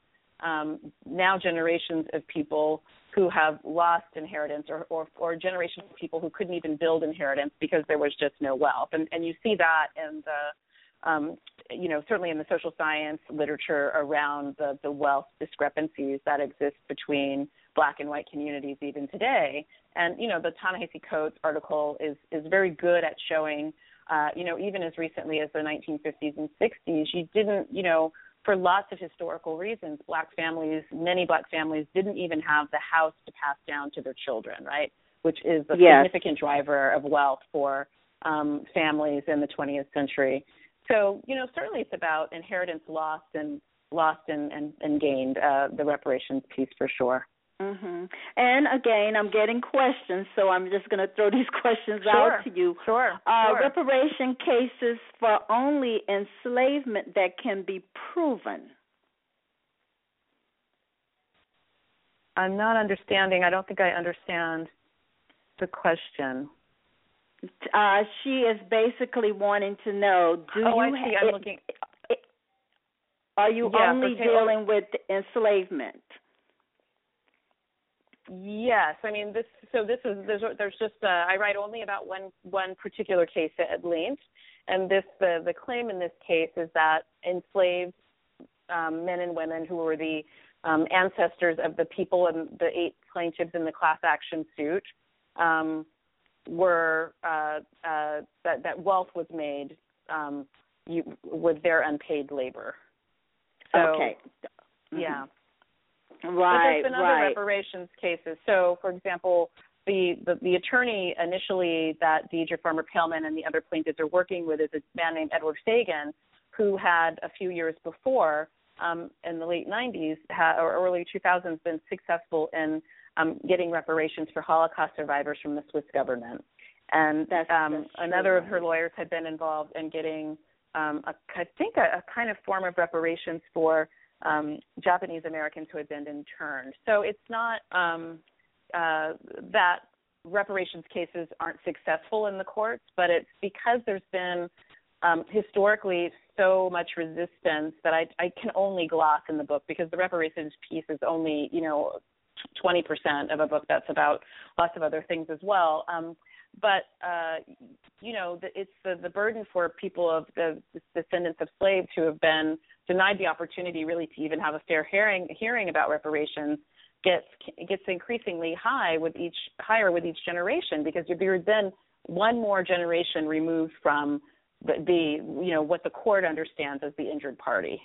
um, now generations of people who have lost inheritance or, or or generations of people who couldn't even build inheritance because there was just no wealth and and you see that in the um, you know certainly in the social science literature around the the wealth discrepancies that exist between black and white communities even today. And you know, the Ta-Nehisi Coates article is is very good at showing, uh, you know, even as recently as the 1950s and 60s, you didn't, you know, for lots of historical reasons, black families, many black families didn't even have the house to pass down to their children, right? Which is a yes. significant driver of wealth for um, families in the 20th century. So, you know, certainly it's about inheritance lost and lost and, and, and gained, uh, the reparations piece for sure. Mhm. And again, I'm getting questions, so I'm just going to throw these questions sure. out to you. Sure. Uh, sure. Reparation cases for only enslavement that can be proven. I'm not understanding. I don't think I understand the question. Uh, she is basically wanting to know: Do oh, you I see. ha- I'm it, looking. It, are you Yeah, only dealing with enslavement? Yes, I mean this. So this is there's there's just uh, I write only about one one particular case at length, and this the the claim in this case is that enslaved um, men and women who were the um, ancestors of the people and the eight plaintiffs in the class action suit um, were uh, uh, that that wealth was made um, you, with their unpaid labor. So, okay. Yeah. Right. But there's been other reparations cases. So, for example, the, the, the attorney initially that Deidre Farmer-Paellmann and the other plaintiffs are working with is a man named Edward Fagan, who had a few years before, um, in the late 90s ha- or early 2000s, been successful in um, getting reparations for Holocaust survivors from the Swiss government. And That's- um, that's another of her lawyers had been involved in getting, um, a, I think, a, a kind of form of reparations for um, Japanese Americans who had been interned. So it's not um, uh, that reparations cases aren't successful in the courts, but it's because there's been um, historically so much resistance that I, I can only gloss in the book because the reparations piece is only you know 20% of a book that's about lots of other things as well. Um, but uh, you know, the, it's the, the burden for people of the, the descendants of slaves who have been denied the opportunity really to even have a fair hearing hearing about reparations gets gets increasingly high with each higher with each generation because you're then one more generation removed from the, the you know what the court understands as the injured party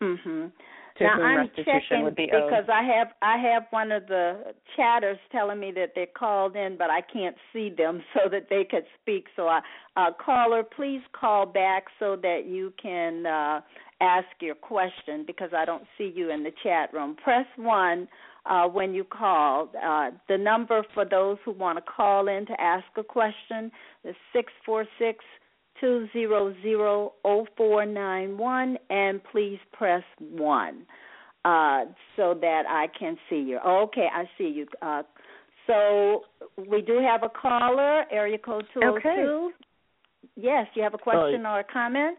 Mhm. To now whom I'm restitution checking would be owed. because I have I have one of the chatters telling me that they're called in, but I can't see them so that they could speak. So, I, uh, caller, please call back so that you can uh, ask your question because I don't see you in the chat room. Press one uh, when you call. Uh, the number for those who want to call in to ask a question is six four six two zero zero zero four nine one, and please press one uh, so that I can see you. Okay, I see you. Uh, so we do have a caller, area code two zero two. Yes, you have a question or a comment?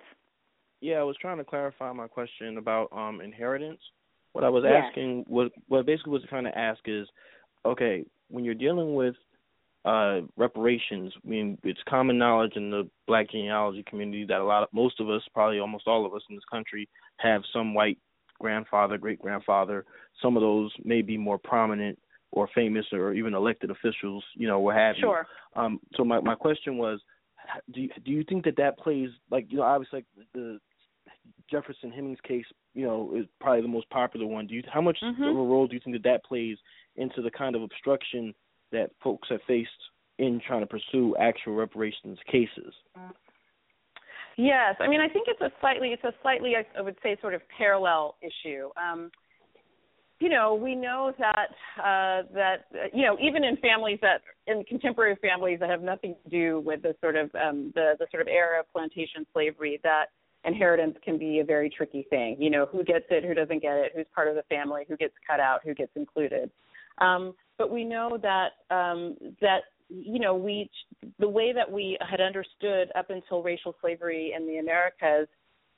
Yeah, I was trying to clarify my question about um inheritance. What I was Yes. asking was what basically was trying to ask is, okay, when you're dealing with uh reparations, I mean it's common knowledge in the black genealogy community that a lot of most of us, probably almost all of us in this country, have some white grandfather, great grandfather. Some of those may be more prominent or famous or even elected officials, you know, what have you. Sure. Um, so my my question was, do you, do you think that that plays like you know obviously like the Jefferson Hemings case, you know, is probably the most popular one. Do you how much Mhm. of a role do you think that that plays into the kind of obstruction that folks have faced in trying to pursue actual reparations cases? Yes, I mean I think it's a slightly it's a slightly I would say sort of parallel issue. Um, you know, we know that uh, that you know even in families that in contemporary families that have nothing to do with the sort of um, the the sort of era of plantation slavery that inheritance can be a very tricky thing. You know, who gets it, who doesn't get it, who's part of the family, who gets cut out, who gets included. Um, but we know that um, that you know we the way that we had understood up until racial slavery in the Americas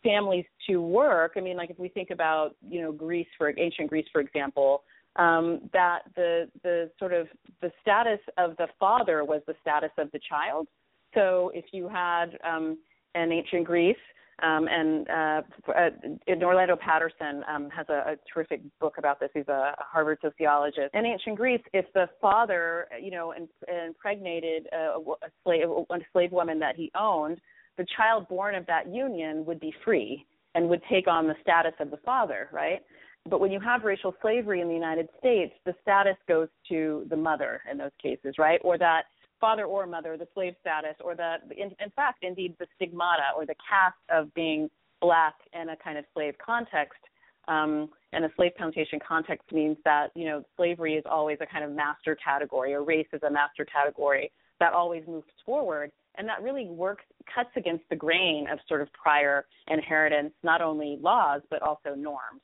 families to work. I mean, like if we think about you know Greece for ancient Greece, for example, um, that the the sort of the status of the father was the status of the child. So if you had um, in ancient Greece, um, and uh, uh, and Orlando Patterson um, has a, a terrific book about this. He's a Harvard sociologist. In ancient Greece, if the father, you know, im- impregnated a, a slave a slave woman that he owned, the child born of that union would be free and would take on the status of the father, right? But when you have racial slavery in the United States, the status goes to the mother in those cases, right? Or that father or mother, the slave status, or the, in, in fact, indeed, the stigmata or the caste of being black in a kind of slave context. Um, and a slave plantation context means that you know slavery is always a kind of master category, or race is a master category that always moves forward, and that really works cuts against the grain of sort of prior inheritance, not only laws but also norms.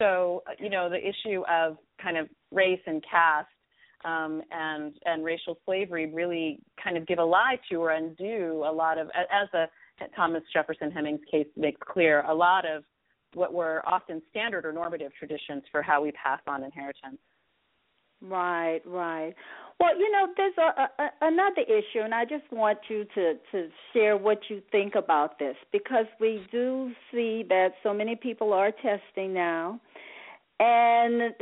So you know the issue of kind of race and caste um, and and racial slavery really kind of give a lie to or undo a lot of as the Thomas Jefferson Hemings case makes clear a lot of what were often standard or normative traditions for how we pass on inheritance. Right, right. Well, you know, there's a, a, another issue, and I just want you to to share what you think about this because we do see that so many people are testing now, and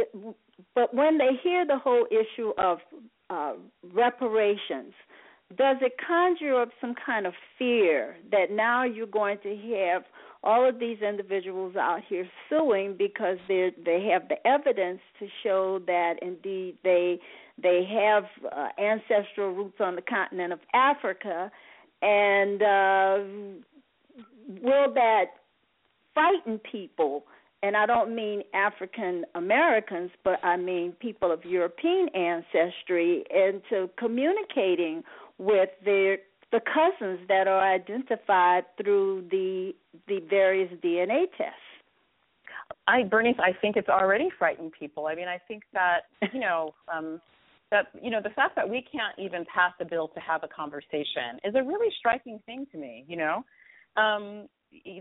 but when they hear the whole issue of uh, reparations, does it conjure up some kind of fear that now you're going to have all of these individuals out here suing because they they have the evidence to show that indeed they they have uh, ancestral roots on the continent of Africa, and uh, will that frighten people? And I don't mean African Americans, but I mean people of European ancestry into communicating with their the cousins that are identified through the the various DNA tests. I Bernice, I think it's already frightened people. I mean, I think that you know um, that you know the fact that we can't even pass a bill to have a conversation is a really striking thing to me. You know, um,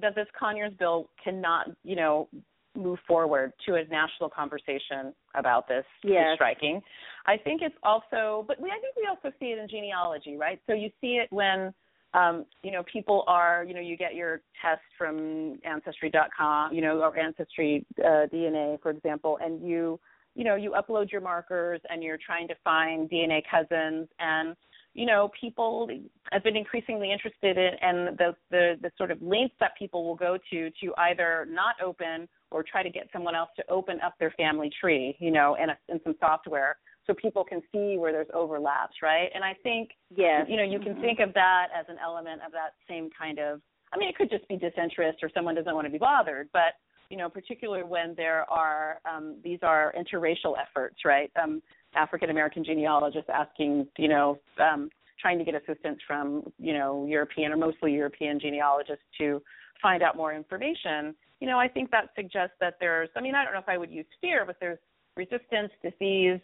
that this Conyers bill cannot you know move forward to a national conversation about this yes. is striking. I think it's also, but we, I think we also see it in genealogy, right? So you see it when, um, you know, people are, you know, you get your test from Ancestry.com, you know, or Ancestry uh, DNA, for example, and you, you know, you upload your markers and you're trying to find DNA cousins and you know, people have been increasingly interested in and the, the the sort of lengths that people will go to to either not open or try to get someone else to open up their family tree, you know, in, a, in some software so people can see where there's overlaps, right? And I think, yes. you know, you can mm-hmm. think of that as an element of that same kind of. I mean, it could just be disinterest or someone doesn't want to be bothered, but you know, particularly when there are um, these are interracial efforts, right? Um, African American genealogists asking, you know, um, trying to get assistance from, you know, European or mostly European genealogists to find out more information you know, I think that suggests that there's, I mean, I don't know if I would use fear, but there's resistance, disease,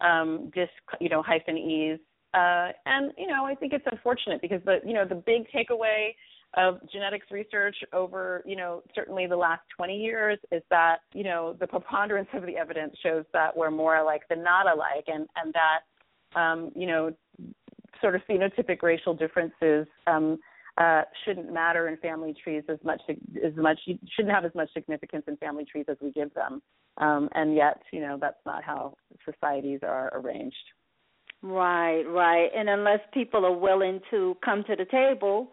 um, disc, you know, hyphen ease. Uh, and, you know, I think it's unfortunate because the, you know, the big takeaway of genetics research over, you know, certainly the last 20 years is that, you know, the preponderance of the evidence shows that we're more alike than not alike and, and that, um, you know, sort of phenotypic racial differences um, uh, shouldn't matter in family trees as much as much shouldn't have as much significance in family trees as we give them. Um, and yet, you know, that's not how societies are arranged. Right, right. And unless people are willing to come to the table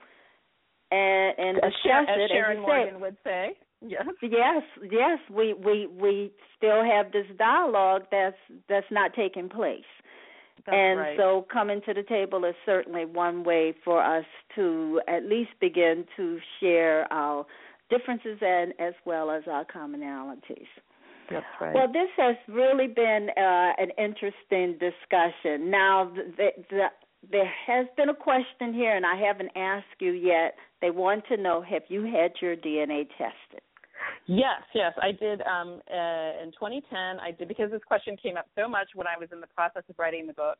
and and as discuss as it, Sharon as Morgan would say. Yes. Yes, yes. We we we still have this dialogue that's that's not taking place. That's and right. so coming to the table is certainly one way for us to at least begin to share our differences and as well as our commonalities. That's right. Well, this has really been uh, an interesting discussion. Now, the, the, there has been a question here, and I haven't asked you yet. They want to know have you had your DNA tested? Yes, yes, I did. Um, uh, in 2010, I did because this question came up so much when I was in the process of writing the book.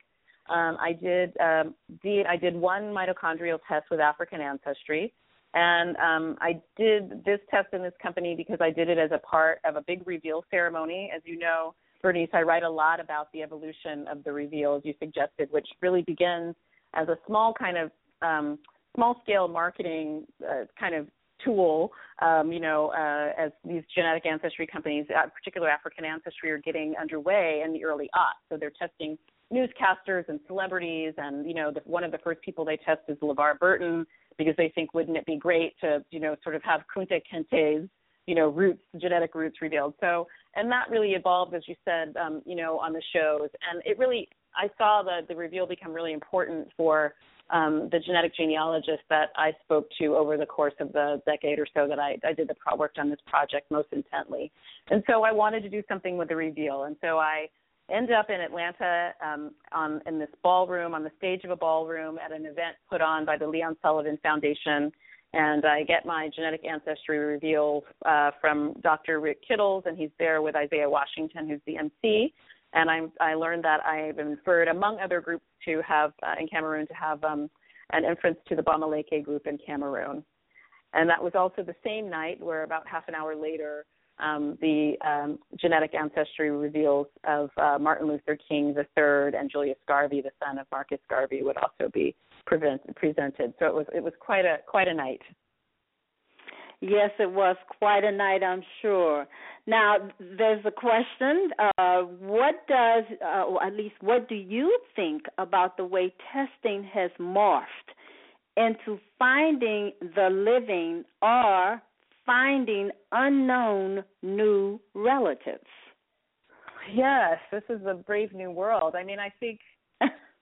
Um, I did um, I did one mitochondrial test with African ancestry, and um, I did this test in this company because I did it as a part of a big reveal ceremony. As you know, Bernice, I write a lot about the evolution of the reveal, as you suggested, which really begins as a small kind of um, small scale marketing uh, kind of tool, um, you know, uh, as these genetic ancestry companies, uh, particular African ancestry, are getting underway in the early aughts. So they're testing newscasters and celebrities, and you know, the, one of the first people they test is LeVar Burton because they think wouldn't it be great to, you know, sort of have Kunta Kinte's, you know, roots, genetic roots revealed. So, and that really evolved, as you said, um, you know, on the shows, and it really, I saw the the reveal become really important for um, the genetic genealogist that I spoke to over the course of the decade or so that I, I did the pro- worked on this project most intently. And so I wanted to do something with the reveal. And so I end up in Atlanta um, on in this ballroom, on the stage of a ballroom at an event put on by the Leon Sullivan Foundation. And I get my genetic ancestry reveal uh, from Dr. Rick Kittles, and he's there with Isaiah Washington, who's the MC and I'm, I learned that I've been referred, among other groups, to have uh, in Cameroon to have um, an inference to the Bamileke group in Cameroon. And that was also the same night where about half an hour later, um, the um, genetic ancestry reveals of uh, Martin Luther King III and Julius Garvey, the son of Marcus Garvey, would also be prevent, presented. So it was it was quite a quite a night. Yes, it was quite a night, I'm sure. Now, there's a question. Uh, what does, uh, or at least, what do you think about the way testing has morphed into finding the living or finding unknown new relatives? Yes, this is a brave new world. I mean, I think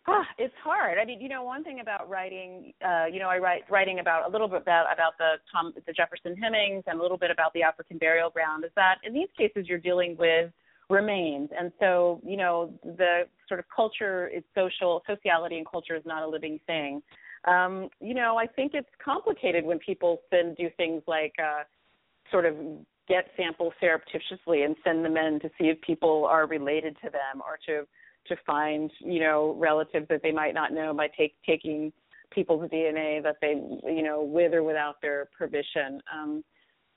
ah, it's hard. I mean, you know, one thing about writing, uh, you know, I write writing about a little bit about about the Tom the Jefferson Hemings and a little bit about the African burial ground is that in these cases you're dealing with remains, and so you know the sort of culture is social, sociality and culture is not a living thing um, you know, I think it's complicated when people then do things like uh, sort of get samples surreptitiously and send them in to see if people are related to them or to to find you know relatives that they might not know by take, taking people's DNA that they you know with or without their permission. Um,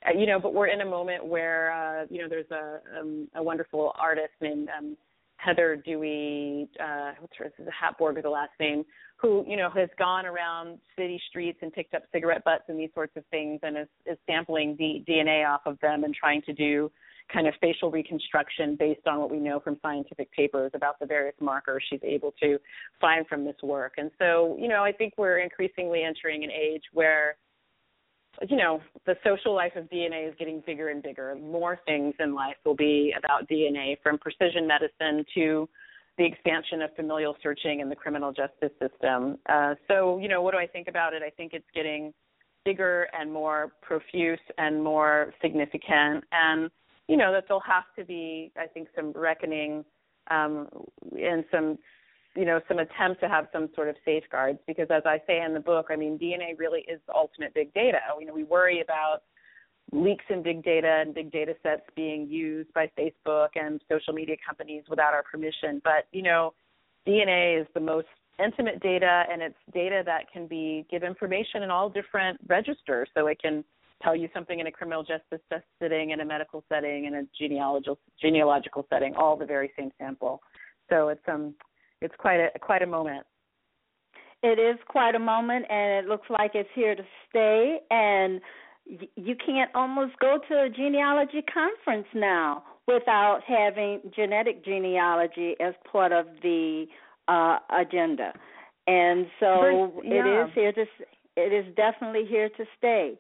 uh, you know, but we're in a moment where uh, you know there's a um, a wonderful artist named um, Heather Dewey, uh, what's her, this is Hagborg the last name, who you know has gone around city streets and picked up cigarette butts and these sorts of things, and is, is sampling the DNA off of them and trying to do kind of facial reconstruction based on what we know from scientific papers about the various markers she's able to find from this work. And so, you know, I think we're increasingly entering an age where you know, the social life of DNA is getting bigger and bigger. More things in life will be about DNA, from precision medicine to the expansion of familial searching in the criminal justice system. Uh, so, you know, what do I think about it? I think it's getting bigger and more profuse and more significant. And, you know, that there'll have to be, I think, some reckoning um, and some you know some attempt to have some sort of safeguards. Because as I say in the book, I mean DNA really is the ultimate big data. You know, we worry about leaks in big data and big data sets being used by Facebook and social media companies without our permission, but you know, DNA is the most intimate data and it's data that can be give information in all different registers. So it can tell you something in a criminal justice setting in a medical setting in a genealogical genealogical setting all the very same sample so it's um it's quite a quite a moment. It is quite a moment, and it looks like it's here to stay. And you can't almost go to a genealogy conference now without having genetic genealogy as part of the uh, agenda. And so yeah. it is here to it is definitely here to stay.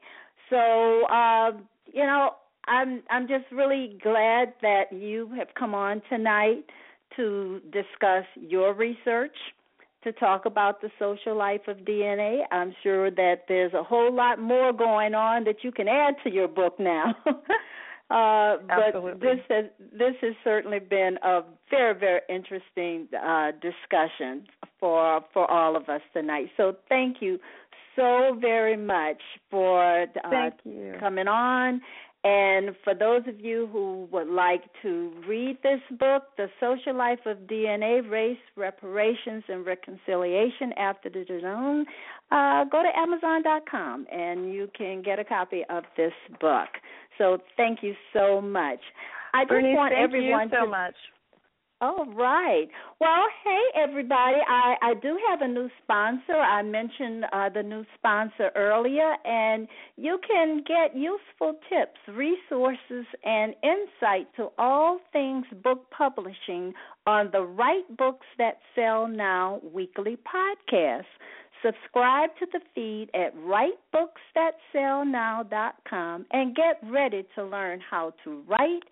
So uh, you know, I'm I'm just really glad that you have come on tonight to discuss your research, to talk about the social life of DNA. I'm sure that there's a whole lot more going on that you can add to your book now. uh, but this has this has certainly been a very very interesting uh, discussion for for all of us tonight. So thank you so very much for uh, coming on and for those of you who would like to read this book, The Social Life of DNA, Race, Reparations, and Reconciliation After the Genome, uh, go to Amazon.com and you can get a copy of this book. So thank you so much. I just Bernice, want thank everyone you so to, much. All right. Well, hey everybody. I I do have a new sponsor. I mentioned uh, the new sponsor earlier, and you can get useful tips, resources, and insight to all things book publishing on the Write Books That Sell Now weekly podcast. Subscribe to the feed at writebooks.sellnow.com and get ready to learn how to write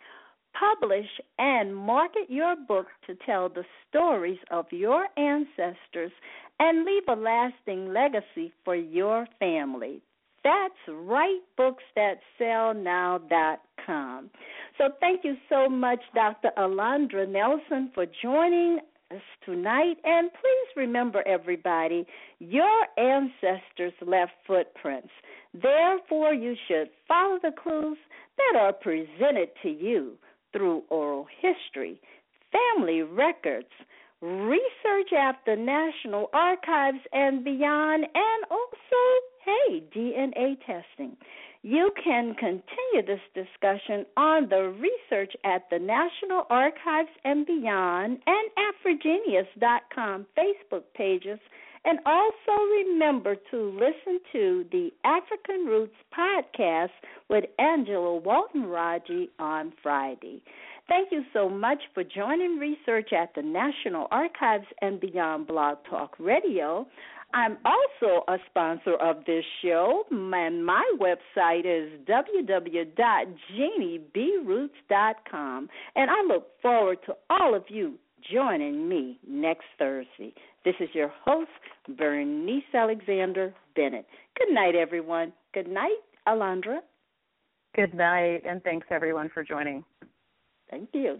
publish and market your book to tell the stories of your ancestors and leave a lasting legacy for your family. That's writebooks.sellnow.com. So thank you so much, Dr. Alondra Nelson, for joining us tonight. And please remember, everybody, your ancestors left footprints. Therefore, you should follow the clues that are presented to you through oral history, family records, research at the National Archives and beyond, and also, hey, DNA testing. You can continue this discussion on the Research at the National Archives and Beyond and at AfriGeneas.com Facebook pages. And also remember to listen to the African Roots podcast with Angela Walton Raji on Friday. Thank you so much for joining research at the National Archives and Beyond Blog Talk Radio. I'm also a sponsor of this show, and my website is www.jeanniebroots.com. And I look forward to all of you joining me next Thursday. This is your host, Bernice Alexander Bennett. Good night, everyone. Good night, Alondra. Good night, and thanks everyone for joining. Thank you.